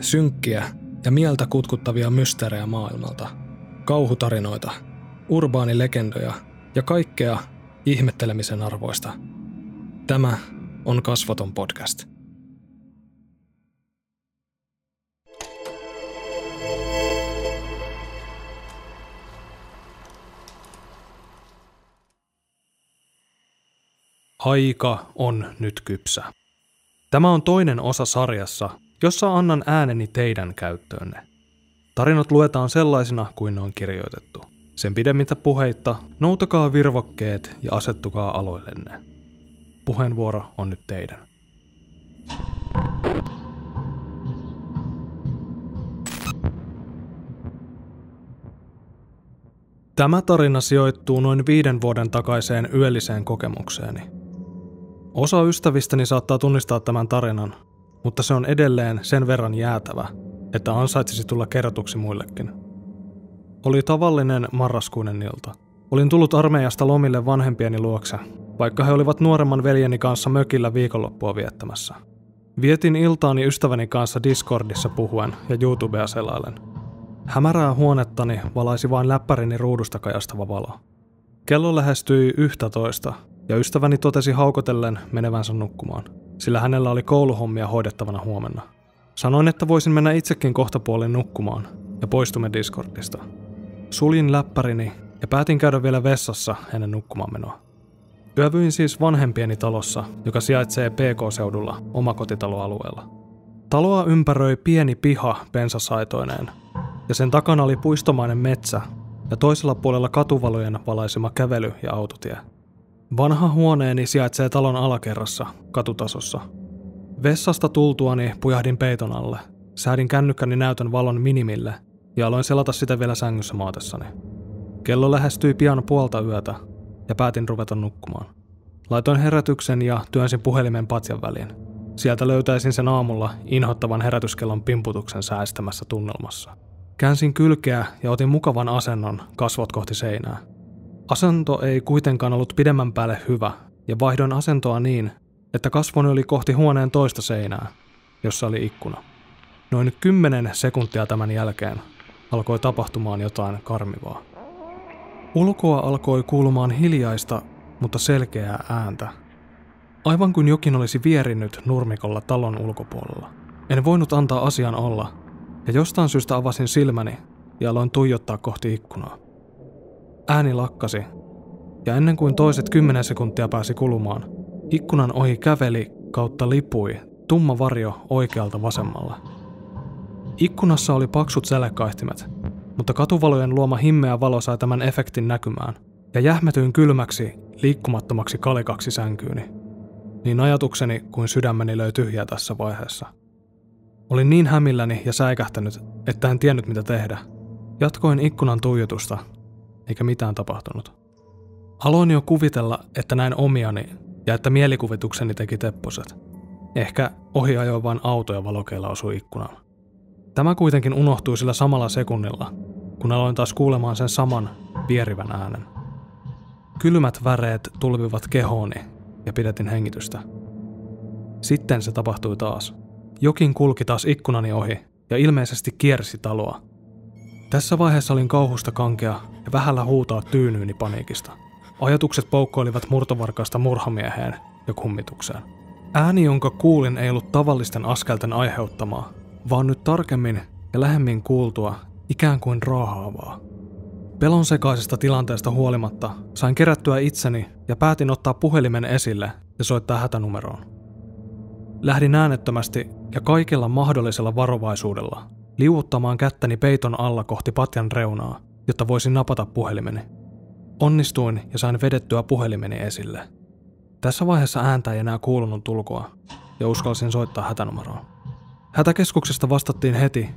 synkkiä ja mieltä kutkuttavia mysteerejä maailmalta, kauhutarinoita, urbaanilegendoja ja kaikkea ihmettelemisen arvoista. Tämä on Kasvoton podcast. Aika on nyt kypsä. Tämä on toinen osa sarjassa, jossa annan ääneni teidän käyttöönne. Tarinat luetaan sellaisina kuin ne on kirjoitettu. Sen pidemmittä puheitta, noutakaa virvokkeet ja asettukaa aloillenne. Puheenvuoro on nyt teidän. Tämä tarina sijoittuu noin viiden vuoden takaiseen yölliseen kokemukseeni – Osa ystävistäni saattaa tunnistaa tämän tarinan, mutta se on edelleen sen verran jäätävä, että ansaitsisi tulla kerrotuksi muillekin. Oli tavallinen marraskuinen ilta. Olin tullut armeijasta lomille vanhempieni luokse, vaikka he olivat nuoremman veljeni kanssa mökillä viikonloppua viettämässä. Vietin iltaani ystäväni kanssa Discordissa puhuen ja YouTubea selailen. Hämärää huonettani valaisi vain läppärini ruudusta kajastava valo. Kello lähestyi yhtä toista ja ystäväni totesi haukotellen menevänsä nukkumaan, sillä hänellä oli kouluhommia hoidettavana huomenna. Sanoin, että voisin mennä itsekin kohtapuolin nukkumaan, ja poistumme Discordista. Suljin läppärini ja päätin käydä vielä vessassa ennen nukkumaan menoa. Yövyin siis vanhempieni talossa, joka sijaitsee PK-seudulla omakotitaloalueella. Taloa ympäröi pieni piha pensasaitoineen, ja sen takana oli puistomainen metsä ja toisella puolella katuvalojen valaisema kävely- ja autotie – Vanha huoneeni sijaitsee talon alakerrassa, katutasossa. Vessasta tultuani pujahdin peiton alle. Säädin kännykkäni näytön valon minimille ja aloin selata sitä vielä sängyssä maatessani. Kello lähestyi pian puolta yötä ja päätin ruveta nukkumaan. Laitoin herätyksen ja työnsin puhelimen patjan väliin. Sieltä löytäisin sen aamulla inhottavan herätyskellon pimputuksen säästämässä tunnelmassa. Käänsin kylkeä ja otin mukavan asennon kasvot kohti seinää. Asento ei kuitenkaan ollut pidemmän päälle hyvä, ja vaihdoin asentoa niin, että kasvoni oli kohti huoneen toista seinää, jossa oli ikkuna. Noin kymmenen sekuntia tämän jälkeen alkoi tapahtumaan jotain karmivaa. Ulkoa alkoi kuulumaan hiljaista, mutta selkeää ääntä. Aivan kuin jokin olisi vierinnyt nurmikolla talon ulkopuolella. En voinut antaa asian olla, ja jostain syystä avasin silmäni ja aloin tuijottaa kohti ikkunaa. Ääni lakkasi, ja ennen kuin toiset kymmenen sekuntia pääsi kulumaan, ikkunan ohi käveli kautta lipui tumma varjo oikealta vasemmalla. Ikkunassa oli paksut sälekaihtimet, mutta katuvalojen luoma himmeä valo sai tämän efektin näkymään, ja jähmetyin kylmäksi, liikkumattomaksi kalikaksi sänkyyni. Niin ajatukseni kuin sydämeni löi tyhjää tässä vaiheessa. Olin niin hämilläni ja säikähtänyt, että en tiennyt mitä tehdä. Jatkoin ikkunan tuijotusta eikä mitään tapahtunut. Aloin jo kuvitella, että näin omiani ja että mielikuvitukseni teki tepposet. Ehkä ohi ajoi vain auto ja valokeilla osui ikkunaan. Tämä kuitenkin unohtui sillä samalla sekunnilla, kun aloin taas kuulemaan sen saman vierivän äänen. Kylmät väreet tulvivat kehooni ja pidätin hengitystä. Sitten se tapahtui taas. Jokin kulki taas ikkunani ohi ja ilmeisesti kiersi taloa, tässä vaiheessa olin kauhusta kankea ja vähällä huutaa tyynyyni paniikista. Ajatukset poukkoilivat murtovarkaasta murhamieheen ja kummitukseen. Ääni, jonka kuulin, ei ollut tavallisten askelten aiheuttamaa, vaan nyt tarkemmin ja lähemmin kuultua, ikään kuin raahaavaa. Pelon sekaisesta tilanteesta huolimatta sain kerättyä itseni ja päätin ottaa puhelimen esille ja soittaa hätänumeroon. Lähdin äänettömästi ja kaikella mahdollisella varovaisuudella liuuttamaan kättäni peiton alla kohti patjan reunaa, jotta voisin napata puhelimeni. Onnistuin ja sain vedettyä puhelimeni esille. Tässä vaiheessa ääntä ei enää kuulunut ulkoa ja uskalsin soittaa hätänumeroon. Hätäkeskuksesta vastattiin heti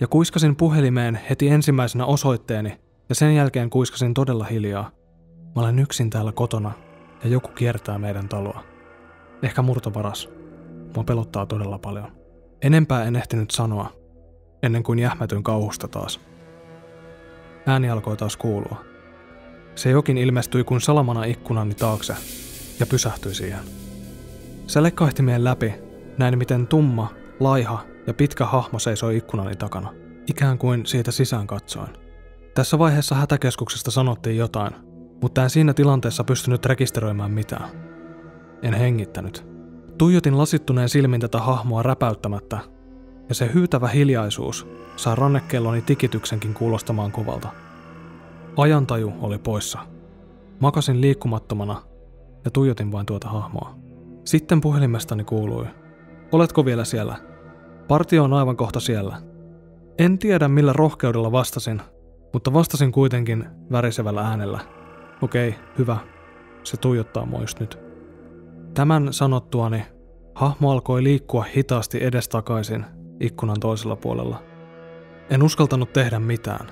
ja kuiskasin puhelimeen heti ensimmäisenä osoitteeni ja sen jälkeen kuiskasin todella hiljaa. Mä olen yksin täällä kotona ja joku kiertää meidän taloa. Ehkä murtovaras. Mua pelottaa todella paljon. Enempää en ehtinyt sanoa, ennen kuin jähmätyn kauhusta taas. Ääni alkoi taas kuulua. Se jokin ilmestyi kuin salamana ikkunani taakse ja pysähtyi siihen. Se lekkaihtimien läpi näin miten tumma, laiha ja pitkä hahmo seisoi ikkunani takana, ikään kuin siitä sisään katsoen. Tässä vaiheessa hätäkeskuksesta sanottiin jotain, mutta en siinä tilanteessa pystynyt rekisteröimään mitään. En hengittänyt. Tuijotin lasittuneen silmin tätä hahmoa räpäyttämättä, ja se hyytävä hiljaisuus saa rannekelloni tikityksenkin kuulostamaan kovalta. Ajantaju oli poissa. Makasin liikkumattomana ja tuijotin vain tuota hahmoa. Sitten puhelimestani kuului. Oletko vielä siellä? Partio on aivan kohta siellä. En tiedä millä rohkeudella vastasin, mutta vastasin kuitenkin värisevällä äänellä. Okei, hyvä. Se tuijottaa mua just nyt. Tämän sanottuani hahmo alkoi liikkua hitaasti edestakaisin ikkunan toisella puolella. En uskaltanut tehdä mitään.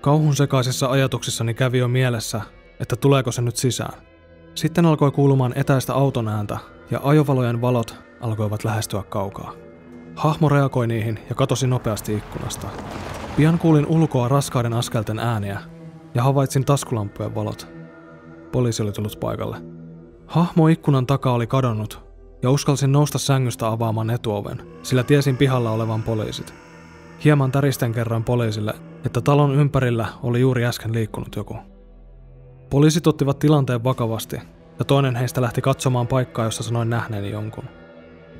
Kauhun sekaisissa ajatuksissani kävi jo mielessä, että tuleeko se nyt sisään. Sitten alkoi kuulumaan etäistä auton ääntä ja ajovalojen valot alkoivat lähestyä kaukaa. Hahmo reagoi niihin ja katosi nopeasti ikkunasta. Pian kuulin ulkoa raskaiden askelten ääniä ja havaitsin taskulampujen valot. Poliisi oli tullut paikalle. Hahmo ikkunan takaa oli kadonnut ja uskalsin nousta sängystä avaamaan etuoven, sillä tiesin pihalla olevan poliisit. Hieman täristen kerran poliisille, että talon ympärillä oli juuri äsken liikkunut joku. Poliisit ottivat tilanteen vakavasti ja toinen heistä lähti katsomaan paikkaa, jossa sanoin nähneeni jonkun.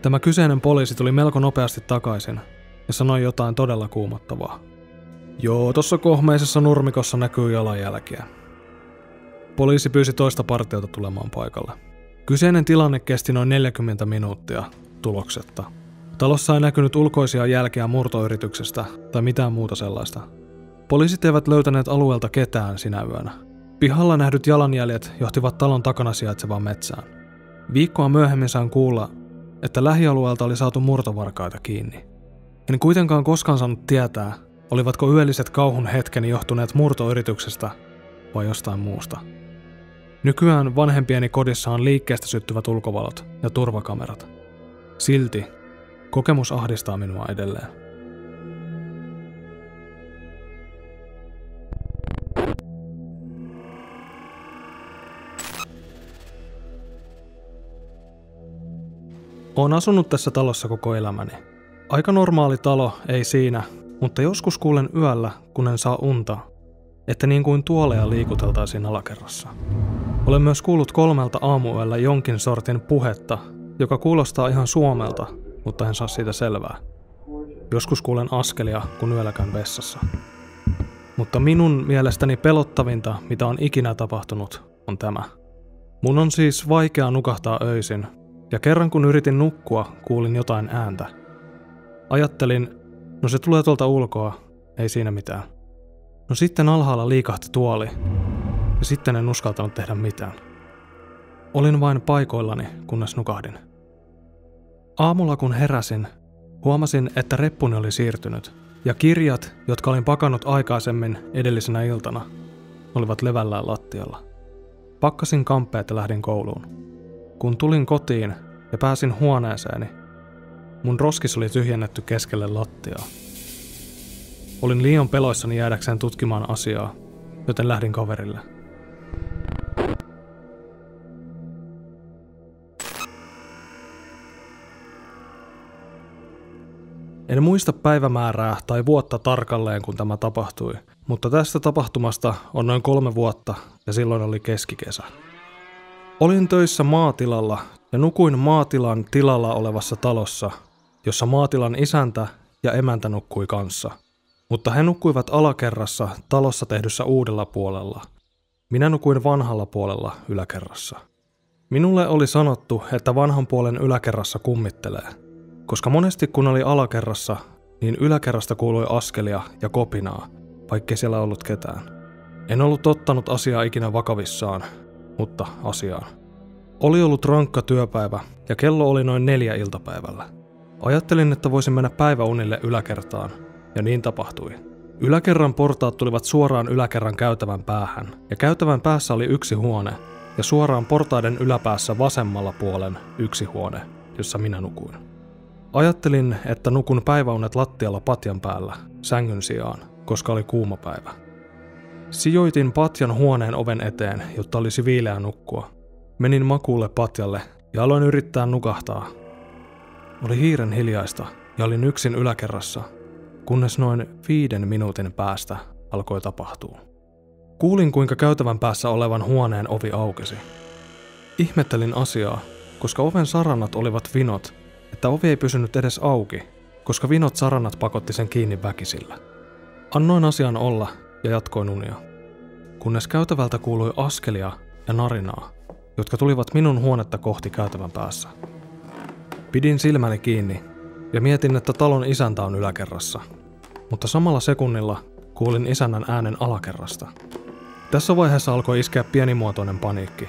Tämä kyseinen poliisi tuli melko nopeasti takaisin ja sanoi jotain todella kuumottavaa. Joo, tuossa kohmeisessa nurmikossa näkyy jalanjälkiä. Poliisi pyysi toista partiota tulemaan paikalle. Kyseinen tilanne kesti noin 40 minuuttia tuloksetta. Talossa ei näkynyt ulkoisia jälkiä murtoyrityksestä tai mitään muuta sellaista. Poliisit eivät löytäneet alueelta ketään sinä yönä. Pihalla nähdyt jalanjäljet johtivat talon takana sijaitsevaan metsään. Viikkoa myöhemmin sain kuulla, että lähialueelta oli saatu murtovarkaita kiinni. En kuitenkaan koskaan saanut tietää, olivatko yölliset kauhun hetkeni johtuneet murtoyrityksestä vai jostain muusta. Nykyään vanhempieni kodissa on liikkeestä syttyvät ulkovalot ja turvakamerat. Silti kokemus ahdistaa minua edelleen. Olen asunut tässä talossa koko elämäni. Aika normaali talo, ei siinä, mutta joskus kuulen yöllä, kun en saa unta, että niin kuin tuoleja liikuteltaisiin alakerrassa. Olen myös kuullut kolmelta aamuyöllä jonkin sortin puhetta, joka kuulostaa ihan suomelta, mutta en saa siitä selvää. Joskus kuulen askelia, kun yöllä käyn vessassa. Mutta minun mielestäni pelottavinta, mitä on ikinä tapahtunut, on tämä. Mun on siis vaikea nukahtaa öisin, ja kerran kun yritin nukkua, kuulin jotain ääntä. Ajattelin, no se tulee tuolta ulkoa, ei siinä mitään. No sitten alhaalla liikahti tuoli, ja sitten en uskaltanut tehdä mitään. Olin vain paikoillani, kunnes nukahdin. Aamulla kun heräsin, huomasin, että reppuni oli siirtynyt, ja kirjat, jotka olin pakannut aikaisemmin edellisenä iltana, olivat levällään lattialla. Pakkasin kamppeet ja lähdin kouluun. Kun tulin kotiin ja pääsin huoneeseeni, mun roskis oli tyhjennetty keskelle lattiaa. Olin liian peloissani jäädäkseen tutkimaan asiaa, joten lähdin kaverille. En muista päivämäärää tai vuotta tarkalleen, kun tämä tapahtui, mutta tästä tapahtumasta on noin kolme vuotta ja silloin oli keskikesä. Olin töissä maatilalla ja nukuin maatilan tilalla olevassa talossa, jossa maatilan isäntä ja emäntä nukkui kanssa. Mutta he nukkuivat alakerrassa talossa tehdyssä uudella puolella. Minä nukuin vanhalla puolella yläkerrassa. Minulle oli sanottu, että vanhan puolen yläkerrassa kummittelee – koska monesti kun oli alakerrassa, niin yläkerrasta kuului askelia ja kopinaa, vaikkei siellä ollut ketään. En ollut ottanut asiaa ikinä vakavissaan, mutta asiaan. Oli ollut rankka työpäivä ja kello oli noin neljä iltapäivällä. Ajattelin, että voisin mennä päiväunille yläkertaan, ja niin tapahtui. Yläkerran portaat tulivat suoraan yläkerran käytävän päähän, ja käytävän päässä oli yksi huone, ja suoraan portaiden yläpäässä vasemmalla puolen yksi huone, jossa minä nukuin. Ajattelin, että nukun päiväunet lattialla patjan päällä, sängyn sijaan, koska oli kuuma päivä. Sijoitin patjan huoneen oven eteen, jotta olisi viileä nukkua. Menin makuulle patjalle ja aloin yrittää nukahtaa. Oli hiiren hiljaista, ja olin yksin yläkerrassa, kunnes noin viiden minuutin päästä alkoi tapahtua. Kuulin, kuinka käytävän päässä olevan huoneen ovi aukesi. Ihmettelin asiaa, koska oven sarannat olivat vinot, että ovi ei pysynyt edes auki, koska vinot sarannat pakotti sen kiinni väkisillä. Annoin asian olla ja jatkoin unia. Kunnes käytävältä kuului askelia ja narinaa, jotka tulivat minun huonetta kohti käytävän päässä. Pidin silmäni kiinni ja mietin, että talon isäntä on yläkerrassa, mutta samalla sekunnilla kuulin isännän äänen alakerrasta. Tässä vaiheessa alkoi iskeä pienimuotoinen paniikki,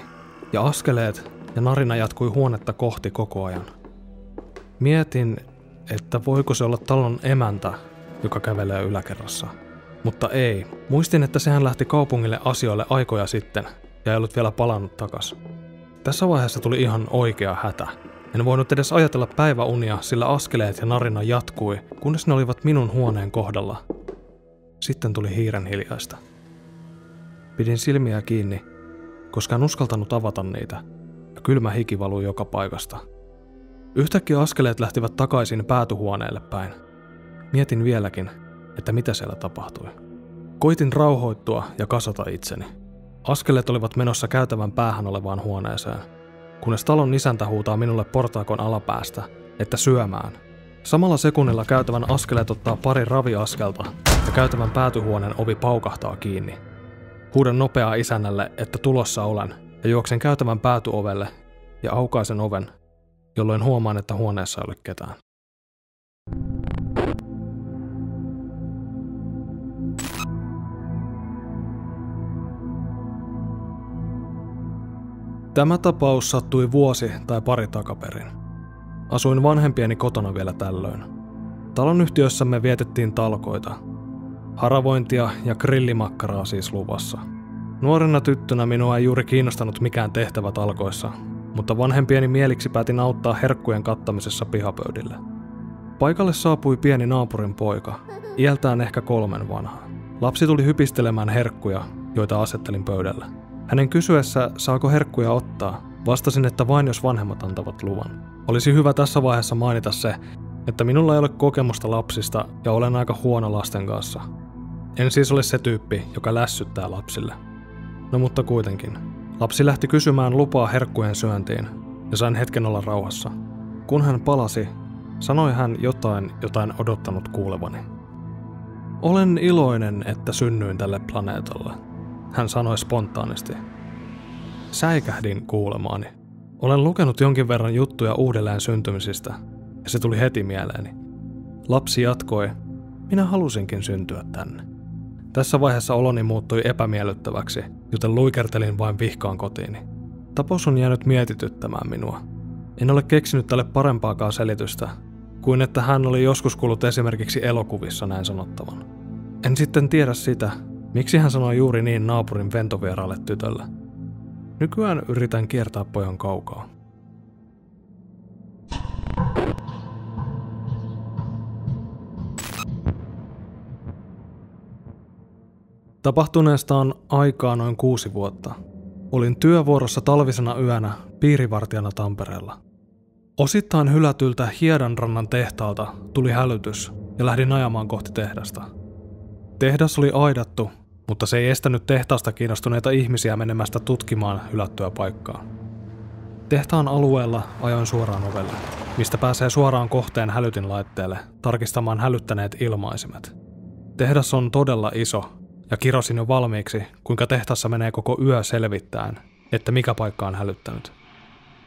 ja askeleet ja narina jatkui huonetta kohti koko ajan. Mietin, että voiko se olla talon emäntä, joka kävelee yläkerrassa. Mutta ei. Muistin, että sehän lähti kaupungille asioille aikoja sitten ja ei ollut vielä palannut takas. Tässä vaiheessa tuli ihan oikea hätä. En voinut edes ajatella päiväunia, sillä askeleet ja narina jatkui, kunnes ne olivat minun huoneen kohdalla. Sitten tuli hiiren hiljaista. Pidin silmiä kiinni, koska en uskaltanut avata niitä, ja kylmä hiki valui joka paikasta. Yhtäkkiä askeleet lähtivät takaisin päätyhuoneelle päin. Mietin vieläkin, että mitä siellä tapahtui. Koitin rauhoittua ja kasata itseni. Askeleet olivat menossa käytävän päähän olevaan huoneeseen, kunnes talon isäntä huutaa minulle portaakon alapäästä, että syömään. Samalla sekunnilla käytävän askeleet ottaa pari raviaskelta ja käytävän päätyhuoneen ovi paukahtaa kiinni. Huudan nopeaa isännälle, että tulossa olen, ja juoksen käytävän päätyovelle ja aukaisen oven, jolloin huomaan, että huoneessa ei ole ketään. Tämä tapaus sattui vuosi tai pari takaperin. Asuin vanhempieni kotona vielä tällöin. Talon yhtiössämme vietettiin talkoita. Haravointia ja grillimakkaraa siis luvassa. Nuorena tyttönä minua ei juuri kiinnostanut mikään tehtävä talkoissa, mutta vanhempieni mieliksi päätin auttaa herkkujen kattamisessa pihapöydille. Paikalle saapui pieni naapurin poika, iältään ehkä kolmen vanha. Lapsi tuli hypistelemään herkkuja, joita asettelin pöydälle. Hänen kysyessä, saako herkkuja ottaa, vastasin, että vain jos vanhemmat antavat luvan. Olisi hyvä tässä vaiheessa mainita se, että minulla ei ole kokemusta lapsista ja olen aika huono lasten kanssa. En siis ole se tyyppi, joka lässyttää lapsille. No mutta kuitenkin. Lapsi lähti kysymään lupaa herkkujen syöntiin ja sain hetken olla rauhassa. Kun hän palasi, sanoi hän jotain, jotain odottanut kuulevani. Olen iloinen, että synnyin tälle planeetalle, hän sanoi spontaanisti. Säikähdin kuulemaani. Olen lukenut jonkin verran juttuja uudelleen syntymisistä, ja se tuli heti mieleeni. Lapsi jatkoi, minä halusinkin syntyä tänne. Tässä vaiheessa oloni muuttui epämiellyttäväksi, joten luikertelin vain vihkaan kotiini. Tapaus on jäänyt mietityttämään minua. En ole keksinyt tälle parempaakaan selitystä, kuin että hän oli joskus kuullut esimerkiksi elokuvissa näin sanottavan. En sitten tiedä sitä, Miksi hän sanoi juuri niin naapurin ventovieraalle tytölle? Nykyään yritän kiertää pojan kaukaa. Tapahtuneesta on aikaa noin kuusi vuotta. Olin työvuorossa talvisena yönä piirivartijana Tampereella. Osittain hylätyltä Hiedanrannan tehtaalta tuli hälytys ja lähdin ajamaan kohti tehdasta. Tehdas oli aidattu mutta se ei estänyt tehtaasta kiinnostuneita ihmisiä menemästä tutkimaan hylättyä paikkaa. Tehtaan alueella ajoin suoraan ovelle, mistä pääsee suoraan kohteen hälytin laitteelle tarkistamaan hälyttäneet ilmaisimet. Tehdas on todella iso, ja kirosin jo valmiiksi, kuinka tehtassa menee koko yö selvittäen, että mikä paikka on hälyttänyt.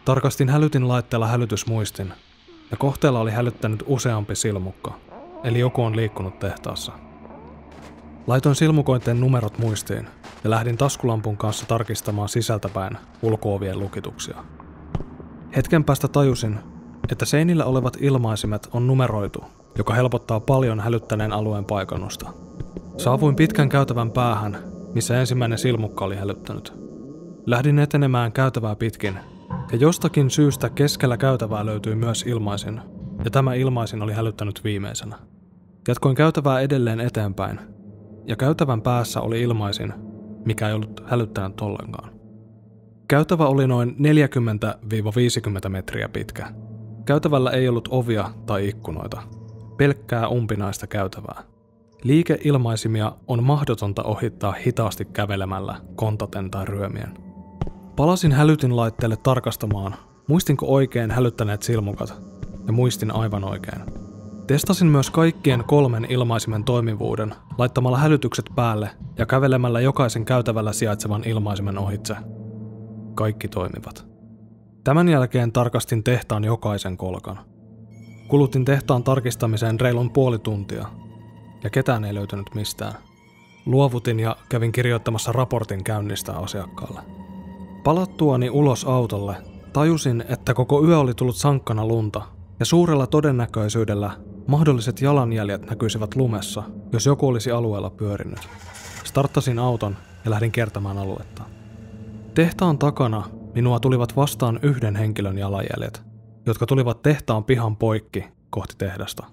Tarkastin hälytin laitteella hälytysmuistin, ja kohteella oli hälyttänyt useampi silmukka, eli joku on liikkunut tehtaassa. Laitoin silmukointeen numerot muistiin ja lähdin taskulampun kanssa tarkistamaan sisältäpäin ulkoovien lukituksia. Hetken päästä tajusin, että seinillä olevat ilmaisimet on numeroitu, joka helpottaa paljon hälyttäneen alueen paikannusta. Saavuin pitkän käytävän päähän, missä ensimmäinen silmukka oli hälyttänyt. Lähdin etenemään käytävää pitkin, ja jostakin syystä keskellä käytävää löytyi myös ilmaisin, ja tämä ilmaisin oli hälyttänyt viimeisenä. Jatkoin käytävää edelleen eteenpäin, ja käytävän päässä oli ilmaisin, mikä ei ollut hälyttänyt ollenkaan. Käytävä oli noin 40-50 metriä pitkä. Käytävällä ei ollut ovia tai ikkunoita. pelkkää umpinaista käytävää. Liikeilmaisimia on mahdotonta ohittaa hitaasti kävelemällä, kontaten tai ryömien. Palasin hälytinlaitteelle tarkastamaan, muistinko oikein hälyttäneet silmukat, ja muistin aivan oikein. Testasin myös kaikkien kolmen ilmaisimen toimivuuden laittamalla hälytykset päälle ja kävelemällä jokaisen käytävällä sijaitsevan ilmaisimen ohitse. Kaikki toimivat. Tämän jälkeen tarkastin tehtaan jokaisen kolkan. Kulutin tehtaan tarkistamiseen reilun puoli tuntia, ja ketään ei löytynyt mistään. Luovutin ja kävin kirjoittamassa raportin käynnistä asiakkaalle. Palattuani ulos autolle tajusin, että koko yö oli tullut sankkana lunta, ja suurella todennäköisyydellä mahdolliset jalanjäljet näkyisivät lumessa, jos joku olisi alueella pyörinyt. Starttasin auton ja lähdin kertamaan aluetta. Tehtaan takana minua tulivat vastaan yhden henkilön jalanjäljet, jotka tulivat tehtaan pihan poikki kohti tehdasta.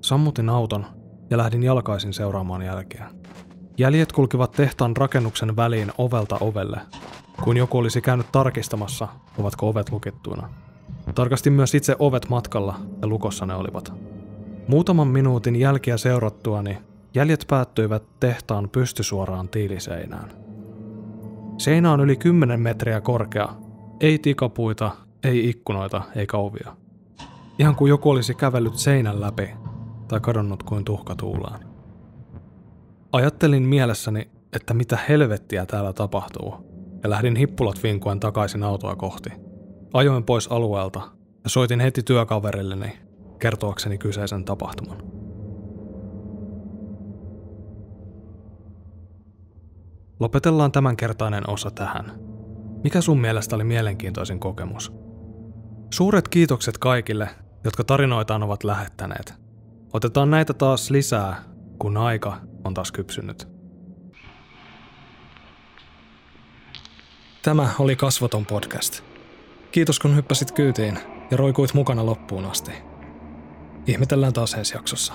Sammutin auton ja lähdin jalkaisin seuraamaan jälkeä. Jäljet kulkivat tehtaan rakennuksen väliin ovelta ovelle, kuin joku olisi käynyt tarkistamassa, ovatko ovet lukittuina. Tarkastin myös itse ovet matkalla ja lukossa ne olivat. Muutaman minuutin jälkiä seurattuani jäljet päättyivät tehtaan pystysuoraan tiiliseinään. Seinä on yli 10 metriä korkea, ei tikapuita, ei ikkunoita eikä ovia. Ihan kuin joku olisi kävellyt seinän läpi tai kadonnut kuin tuhka tuulaan. Ajattelin mielessäni, että mitä helvettiä täällä tapahtuu, ja lähdin hippulat vinkuen takaisin autoa kohti. Ajoin pois alueelta ja soitin heti työkaverilleni kertoakseni kyseisen tapahtuman. Lopetellaan tämänkertainen osa tähän. Mikä sun mielestä oli mielenkiintoisin kokemus? Suuret kiitokset kaikille, jotka tarinoitaan ovat lähettäneet. Otetaan näitä taas lisää, kun aika on taas kypsynyt. Tämä oli Kasvoton podcast. Kiitos kun hyppäsit kyytiin ja roikuit mukana loppuun asti. Ihmetellään taas ensi jaksossa.